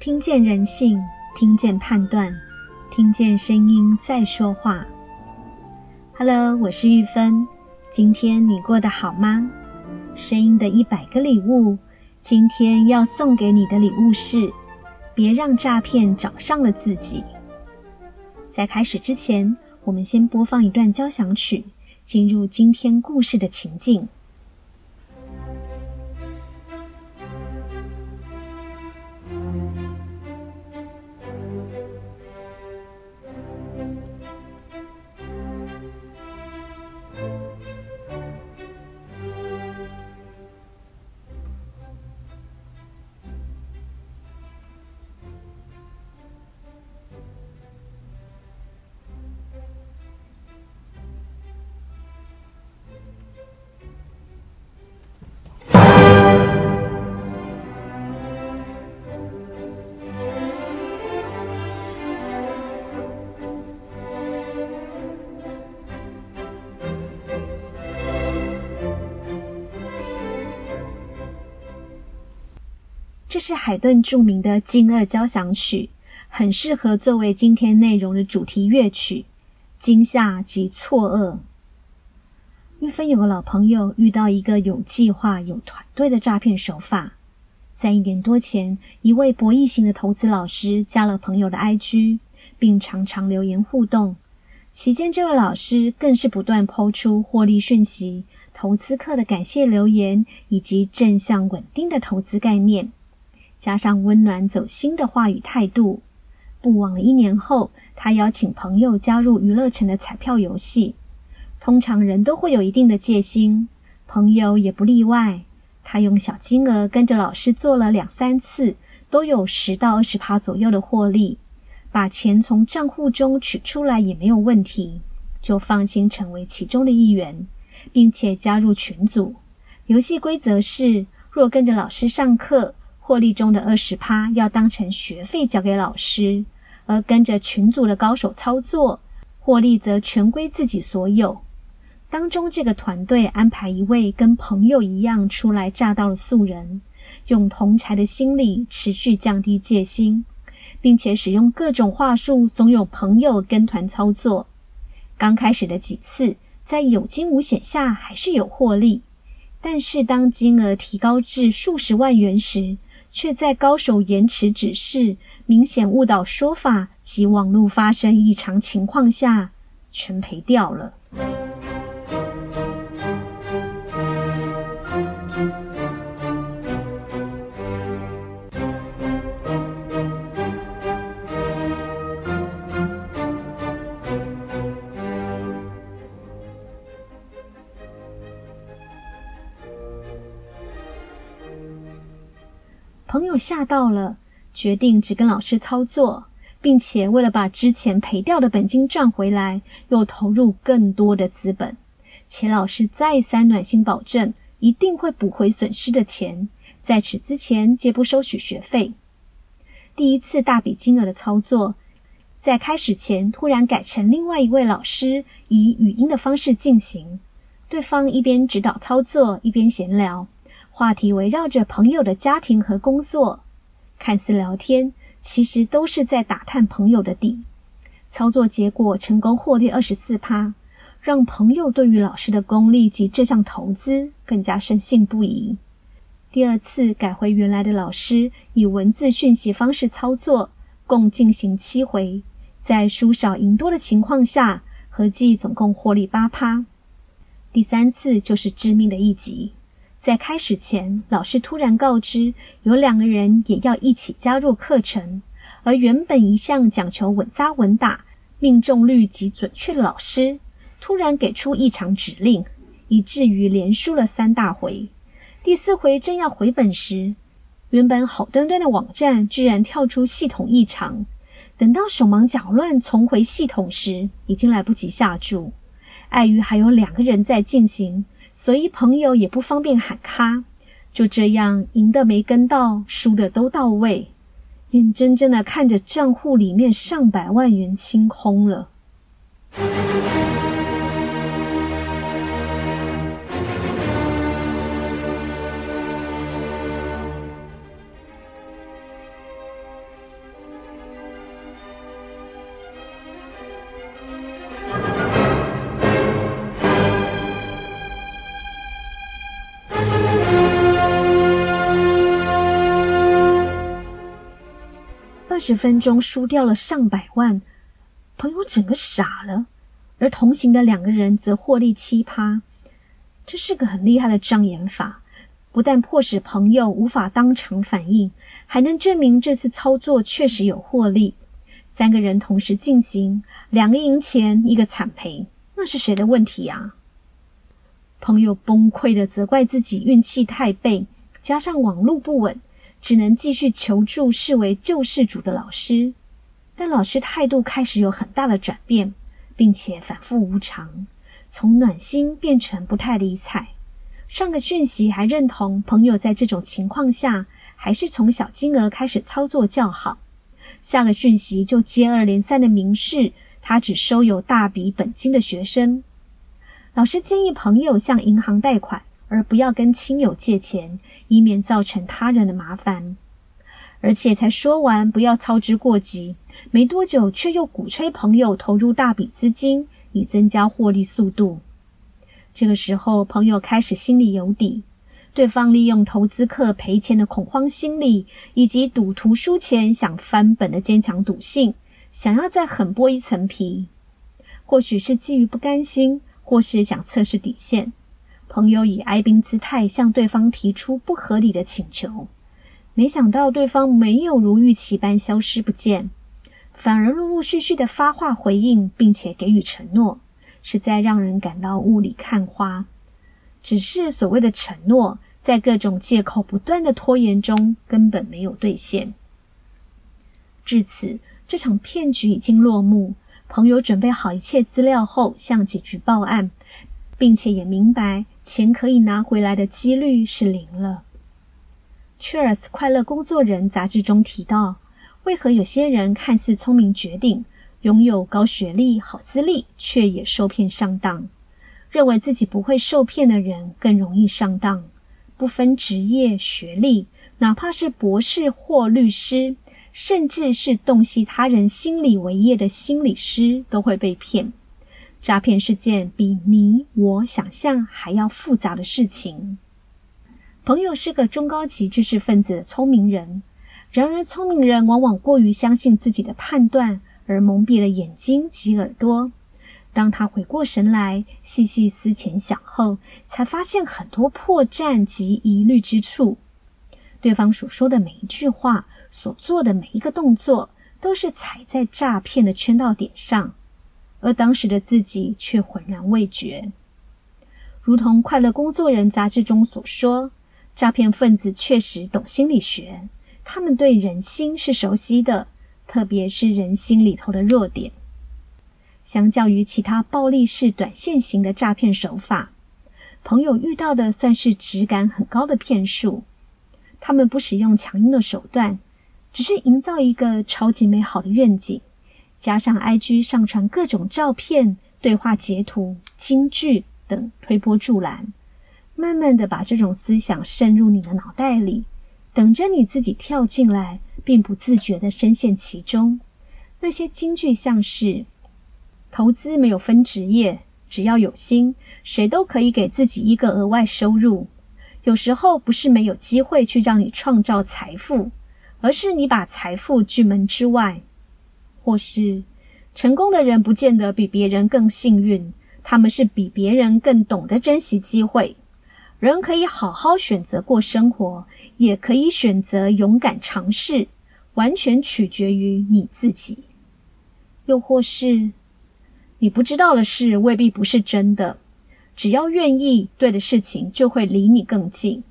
听见人性，听见判断，听见声音在说话。Hello，我是玉芬。今天你过得好吗？声音的一百个礼物，今天要送给你的礼物是：别让诈骗找上了自己。在开始之前，我们先播放一段交响曲，进入今天故事的情境。这是海顿著名的《惊愕交响曲》，很适合作为今天内容的主题乐曲。惊吓及错愕。玉芬有个老朋友遇到一个有计划、有团队的诈骗手法。在一年多前，一位博弈型的投资老师加了朋友的 IG，并常常留言互动。期间，这位老师更是不断抛出获利讯息、投资客的感谢留言，以及正向稳定的投资概念。加上温暖走心的话语态度，不枉了一年后，他邀请朋友加入娱乐城的彩票游戏。通常人都会有一定的戒心，朋友也不例外。他用小金额跟着老师做了两三次，都有十到二十趴左右的获利，把钱从账户中取出来也没有问题，就放心成为其中的一员，并且加入群组。游戏规则是：若跟着老师上课。获利中的二十趴要当成学费交给老师，而跟着群组的高手操作，获利则全归自己所有。当中这个团队安排一位跟朋友一样初来乍到的素人，用同侪的心理持续降低戒心，并且使用各种话术怂恿朋友跟团操作。刚开始的几次，在有惊无险下还是有获利，但是当金额提高至数十万元时，却在高手延迟指示、明显误导说法及网络发生异常情况下，全赔掉了。朋友吓到了，决定只跟老师操作，并且为了把之前赔掉的本金赚回来，又投入更多的资本。钱老师再三暖心保证，一定会补回损失的钱，在此之前皆不收取学费。第一次大笔金额的操作，在开始前突然改成另外一位老师以语音的方式进行，对方一边指导操作，一边闲聊。话题围绕着朋友的家庭和工作，看似聊天，其实都是在打探朋友的底。操作结果成功获利二十四趴，让朋友对于老师的功力及这项投资更加深信不疑。第二次改回原来的老师，以文字讯息方式操作，共进行七回，在输少赢多的情况下，合计总共获利八趴。第三次就是致命的一击。在开始前，老师突然告知有两个人也要一起加入课程，而原本一向讲求稳扎稳打、命中率极准确的老师，突然给出异常指令，以至于连输了三大回。第四回正要回本时，原本好端端的网站居然跳出系统异常。等到手忙脚乱重回系统时，已经来不及下注。碍于还有两个人在进行。所以朋友也不方便喊卡，就这样赢的没跟到，输的都到位，眼睁睁的看着账户里面上百万元清空了。十分钟输掉了上百万，朋友整个傻了，而同行的两个人则获利七趴。这是个很厉害的障眼法，不但迫使朋友无法当场反应，还能证明这次操作确实有获利。三个人同时进行，两个赢钱，一个惨赔，那是谁的问题啊？朋友崩溃的责怪自己运气太背，加上网络不稳，只能继续求助视为救世主的老师。但老师态度开始有很大的转变，并且反复无常，从暖心变成不太理睬。上个讯息还认同朋友在这种情况下，还是从小金额开始操作较好。下个讯息就接二连三的明示，他只收有大笔本金的学生。老师建议朋友向银行贷款，而不要跟亲友借钱，以免造成他人的麻烦。而且才说完不要操之过急，没多久却又鼓吹朋友投入大笔资金，以增加获利速度。这个时候，朋友开始心里有底。对方利用投资客赔钱的恐慌心理，以及赌徒输钱想翻本的坚强赌性，想要再狠剥一层皮。或许是基于不甘心，或是想测试底线，朋友以哀兵姿态向对方提出不合理的请求。没想到对方没有如预期般消失不见，反而陆陆续续的发话回应，并且给予承诺，实在让人感到雾里看花。只是所谓的承诺，在各种借口不断的拖延中，根本没有兑现。至此，这场骗局已经落幕。朋友准备好一切资料后，向警局报案，并且也明白钱可以拿回来的几率是零了。《Cheers 快乐工作人》杂志中提到，为何有些人看似聪明绝顶，拥有高学历、好资历，却也受骗上当？认为自己不会受骗的人更容易上当，不分职业、学历，哪怕是博士或律师，甚至是洞悉他人心理为业的心理师，都会被骗。诈骗是件比你我想象还要复杂的事情。朋友是个中高级知识分子的聪明人，然而聪明人往往过于相信自己的判断，而蒙蔽了眼睛及耳朵。当他回过神来，细细思前想后，才发现很多破绽及疑虑之处。对方所说的每一句话，所做的每一个动作，都是踩在诈骗的圈套点上，而当时的自己却浑然未觉。如同《快乐工作人》杂志中所说，诈骗分子确实懂心理学，他们对人心是熟悉的，特别是人心里头的弱点。相较于其他暴力式短线型的诈骗手法，朋友遇到的算是质感很高的骗术。他们不使用强硬的手段，只是营造一个超级美好的愿景，加上 IG 上传各种照片、对话截图、金句等推波助澜，慢慢的把这种思想渗入你的脑袋里，等着你自己跳进来，并不自觉的深陷其中。那些金句像是。投资没有分职业，只要有心，谁都可以给自己一个额外收入。有时候不是没有机会去让你创造财富，而是你把财富拒门之外。或是成功的人不见得比别人更幸运，他们是比别人更懂得珍惜机会。人可以好好选择过生活，也可以选择勇敢尝试，完全取决于你自己。又或是。你不知道的事未必不是真的，只要愿意，对的事情就会离你更近。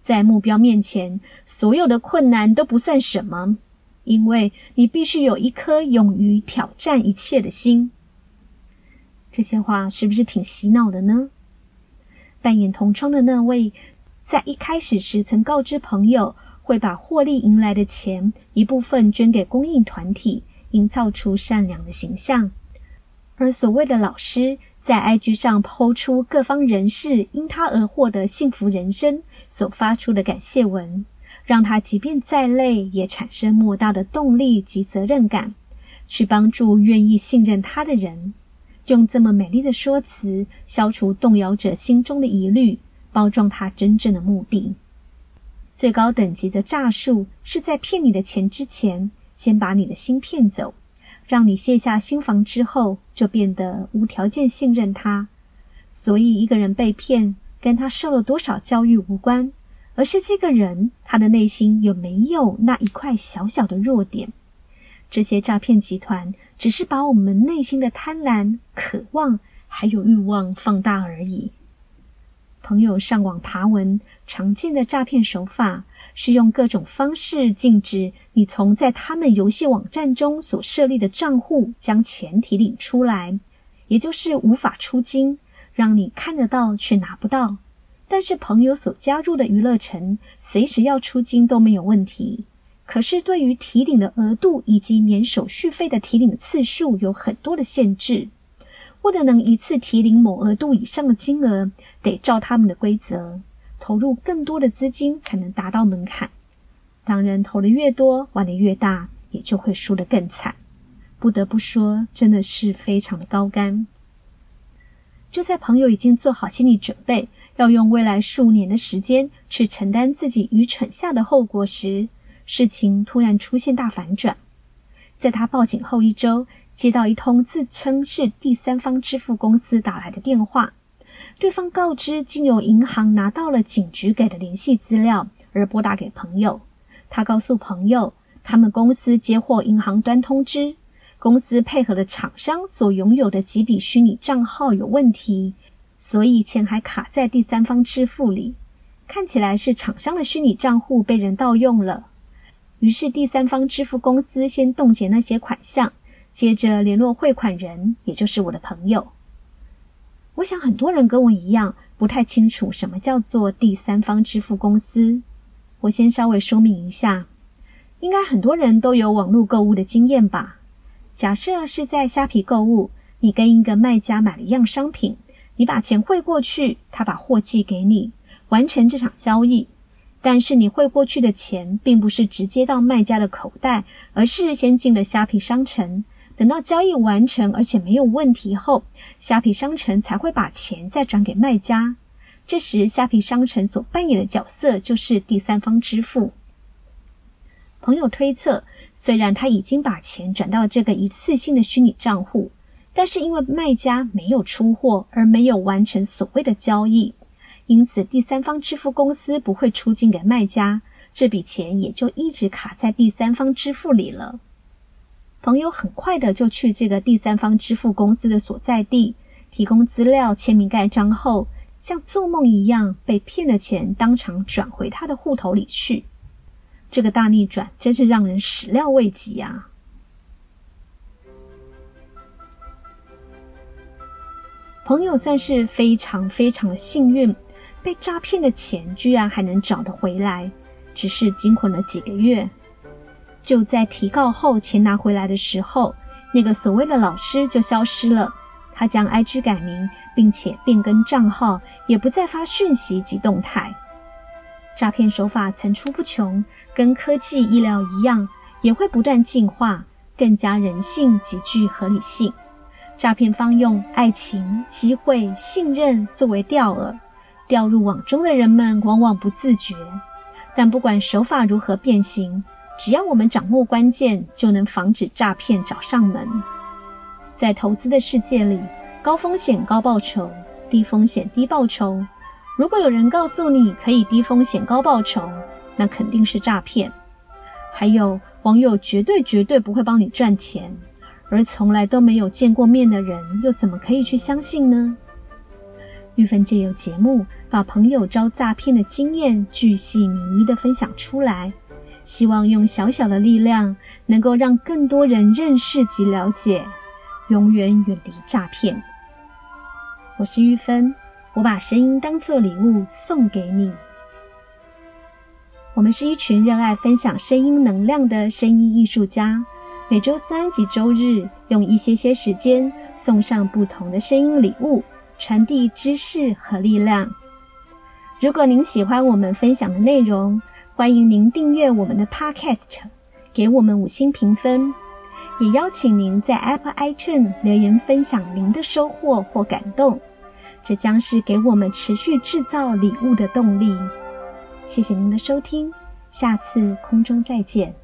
在目标面前，所有的困难都不算什么，因为你必须有一颗勇于挑战一切的心。这些话是不是挺洗脑的呢？扮演同窗的那位，在一开始时曾告知朋友会把获利赢来的钱一部分捐给公益团体，营造出善良的形象。而所谓的老师在 IG 上抛出各方人士因他而获得幸福人生所发出的感谢文，让他即便再累也产生莫大的动力及责任感，去帮助愿意信任他的人。用这么美丽的说辞消除动摇者心中的疑虑，包装他真正的目的。最高等级的诈术是在骗你的钱之前，先把你的心骗走，让你卸下心防之后，就变得无条件信任他。所以，一个人被骗，跟他受了多少教育无关，而是这个人他的内心有没有那一块小小的弱点。这些诈骗集团只是把我们内心的贪婪、渴望还有欲望放大而已。朋友上网爬文，常见的诈骗手法是用各种方式禁止你从在他们游戏网站中所设立的账户将钱提领出来，也就是无法出金，让你看得到却拿不到。但是朋友所加入的娱乐城，随时要出金都没有问题。可是对于提领的额度以及免手续费的提领次数有很多的限制。为了能一次提领某额度以上的金额，得照他们的规则投入更多的资金才能达到门槛。当然，投的越多，玩的越大，也就会输得更惨。不得不说，真的是非常的高干。就在朋友已经做好心理准备，要用未来数年的时间去承担自己愚蠢下的后果时，事情突然出现大反转。在他报警后一周。接到一通自称是第三方支付公司打来的电话，对方告知经由银行拿到了警局给的联系资料，而拨打给朋友。他告诉朋友，他们公司接获银行端通知，公司配合的厂商所拥有的几笔虚拟账号有问题，所以钱还卡在第三方支付里，看起来是厂商的虚拟账户被人盗用了。于是第三方支付公司先冻结那些款项。接着联络汇款人，也就是我的朋友。我想很多人跟我一样，不太清楚什么叫做第三方支付公司。我先稍微说明一下，应该很多人都有网络购物的经验吧？假设是在虾皮购物，你跟一个卖家买了一样商品，你把钱汇过去，他把货寄给你，完成这场交易。但是你汇过去的钱，并不是直接到卖家的口袋，而是先进了虾皮商城。等到交易完成，而且没有问题后，虾皮商城才会把钱再转给卖家。这时，虾皮商城所扮演的角色就是第三方支付。朋友推测，虽然他已经把钱转到这个一次性的虚拟账户，但是因为卖家没有出货而没有完成所谓的交易，因此第三方支付公司不会出金给卖家，这笔钱也就一直卡在第三方支付里了。朋友很快的就去这个第三方支付公司的所在地，提供资料、签名盖章后，像做梦一样被骗的钱当场转回他的户头里去。这个大逆转真是让人始料未及呀！朋友算是非常非常的幸运，被诈骗的钱居然还能找得回来，只是惊魂了几个月。就在提告后钱拿回来的时候，那个所谓的老师就消失了。他将 IG 改名，并且变更账号，也不再发讯息及动态。诈骗手法层出不穷，跟科技医疗一样，也会不断进化，更加人性极具合理性。诈骗方用爱情、机会、信任作为钓饵，掉入网中的人们往往不自觉。但不管手法如何变形，只要我们掌握关键，就能防止诈骗找上门。在投资的世界里，高风险高报酬，低风险低报酬。如果有人告诉你可以低风险高报酬，那肯定是诈骗。还有网友绝对绝对不会帮你赚钱，而从来都没有见过面的人，又怎么可以去相信呢？玉芬借由节目，把朋友招诈骗的经验巨细靡遗的分享出来。希望用小小的力量，能够让更多人认识及了解，永远远离诈骗。我是玉芬，我把声音当做礼物送给你。我们是一群热爱分享声音能量的声音艺术家，每周三及周日用一些些时间送上不同的声音礼物，传递知识和力量。如果您喜欢我们分享的内容，欢迎您订阅我们的 Podcast，给我们五星评分，也邀请您在 Apple iTunes 留言分享您的收获或感动，这将是给我们持续制造礼物的动力。谢谢您的收听，下次空中再见。